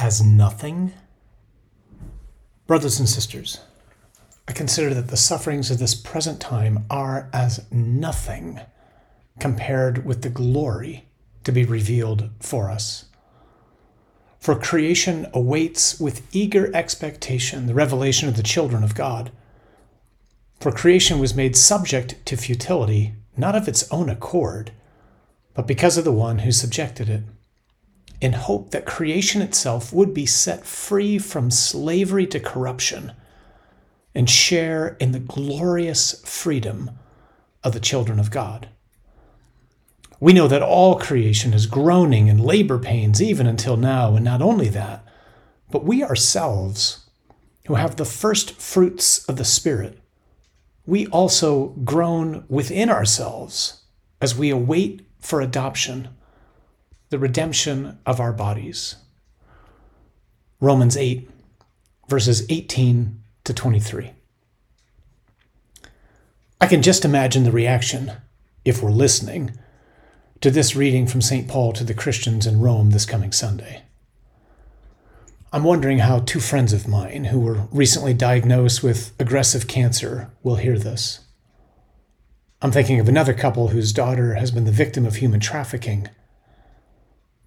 as nothing? Brothers and sisters, I consider that the sufferings of this present time are as nothing compared with the glory to be revealed for us. For creation awaits with eager expectation the revelation of the children of God. For creation was made subject to futility, not of its own accord, but because of the one who subjected it in hope that creation itself would be set free from slavery to corruption and share in the glorious freedom of the children of God. We know that all creation is groaning in labor pains even until now, and not only that, but we ourselves, who have the first fruits of the Spirit, we also groan within ourselves as we await for adoption the redemption of our bodies. Romans 8, verses 18 to 23. I can just imagine the reaction, if we're listening, to this reading from St. Paul to the Christians in Rome this coming Sunday. I'm wondering how two friends of mine who were recently diagnosed with aggressive cancer will hear this. I'm thinking of another couple whose daughter has been the victim of human trafficking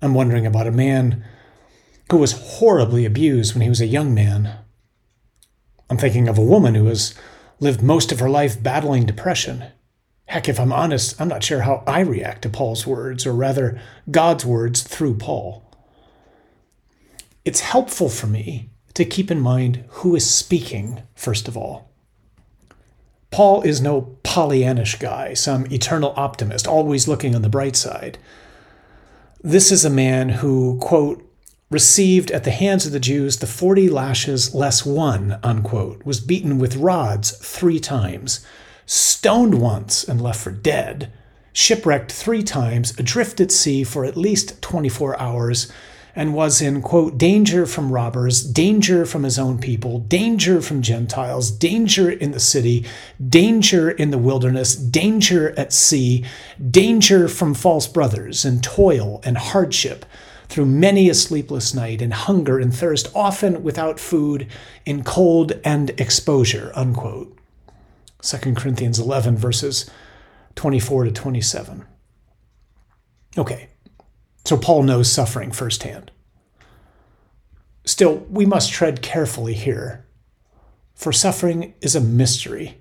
I'm wondering about a man who was horribly abused when he was a young man. I'm thinking of a woman who has lived most of her life battling depression. Heck, if I'm honest, I'm not sure how I react to Paul's words, or rather, God's words through Paul. It's helpful for me to keep in mind who is speaking, first of all. Paul is no Pollyannish guy, some eternal optimist, always looking on the bright side. This is a man who, quote, received at the hands of the Jews the 40 lashes less one, unquote, was beaten with rods three times, stoned once and left for dead, shipwrecked three times, adrift at sea for at least 24 hours, and was in, quote, danger from robbers, danger from his own people, danger from Gentiles, danger in the city, danger in the wilderness, danger at sea, danger from false brothers, and toil and hardship through many a sleepless night, and hunger and thirst, often without food, in cold and exposure, unquote. 2 Corinthians 11, verses 24 to 27. Okay, so Paul knows suffering firsthand. Still, we must tread carefully here, for suffering is a mystery,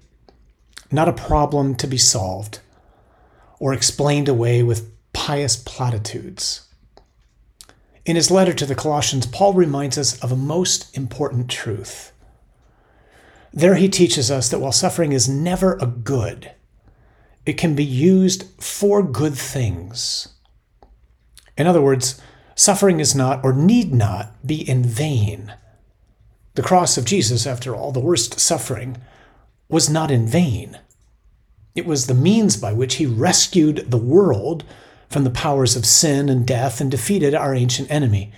not a problem to be solved or explained away with pious platitudes. In his letter to the Colossians, Paul reminds us of a most important truth. There he teaches us that while suffering is never a good, it can be used for good things. In other words, suffering is not or need not be in vain. The cross of Jesus, after all, the worst suffering, was not in vain. It was the means by which he rescued the world from the powers of sin and death and defeated our ancient enemy.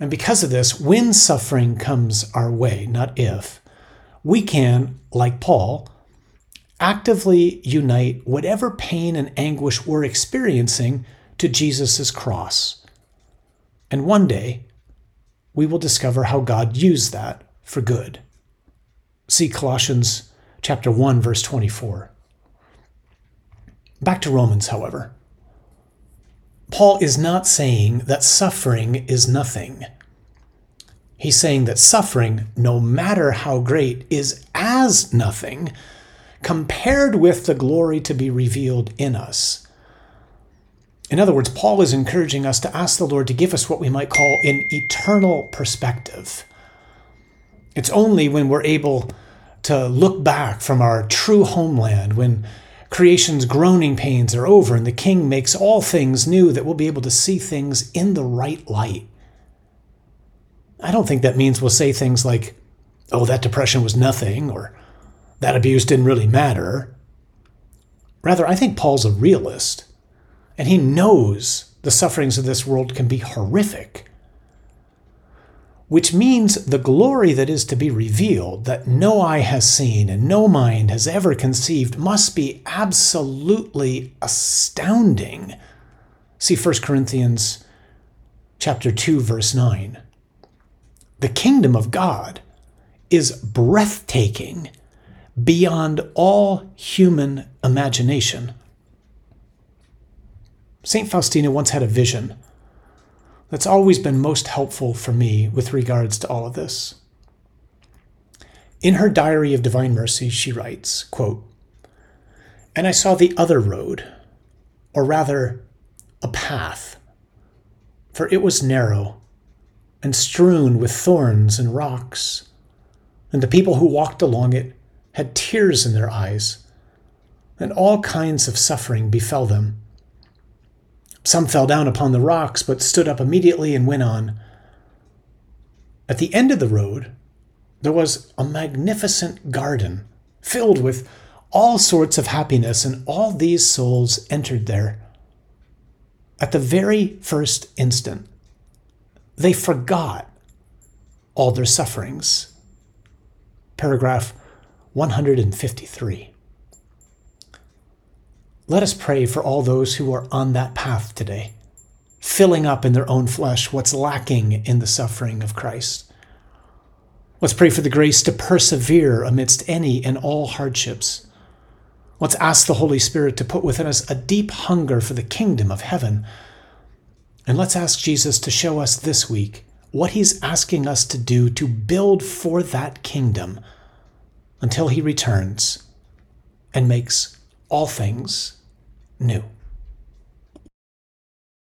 And because of this, when suffering comes our way, not if, we can, like Paul, actively unite whatever pain and anguish we're experiencing to Jesus' cross. And one day, we will discover how God used that for good. See Colossians chapter 1 verse 24. Back to Romans, however. Paul is not saying that suffering is nothing. He's saying that suffering, no matter how great, is as nothing compared with the glory to be revealed in us. In other words, Paul is encouraging us to ask the Lord to give us what we might call an eternal perspective. It's only when we're able to look back from our true homeland, when creation's groaning pains are over and the King makes all things new, that we'll be able to see things in the right light. I don't think that means we'll say things like, oh, that depression was nothing, or that abuse didn't really matter. Rather, I think Paul's a realist and he knows the sufferings of this world can be horrific. Which means the glory that is to be revealed, that no eye has seen and no mind has ever conceived, must be absolutely astounding. See 1 Corinthians chapter 2 verse 9. The kingdom of God is breathtaking beyond all human imagination. St. Faustina once had a vision that's always been most helpful for me with regards to all of this. In her Diary of Divine Mercy, she writes, quote, And I saw the other road, or rather, a path, for it was narrow and strewn with thorns and rocks, and the people who walked along it had tears in their eyes, and all kinds of suffering befell them. Some fell down upon the rocks, but stood up immediately and went on. At the end of the road, there was a magnificent garden filled with all sorts of happiness, and all these souls entered there. At the very first instant, they forgot all their sufferings. Paragraph 153. Let us pray for all those who are on that path today, filling up in their own flesh what's lacking in the suffering of Christ. Let's pray for the grace to persevere amidst any and all hardships. Let's ask the Holy Spirit to put within us a deep hunger for the kingdom of heaven. And let's ask Jesus to show us this week what he's asking us to do to build for that kingdom until he returns and makes all things new.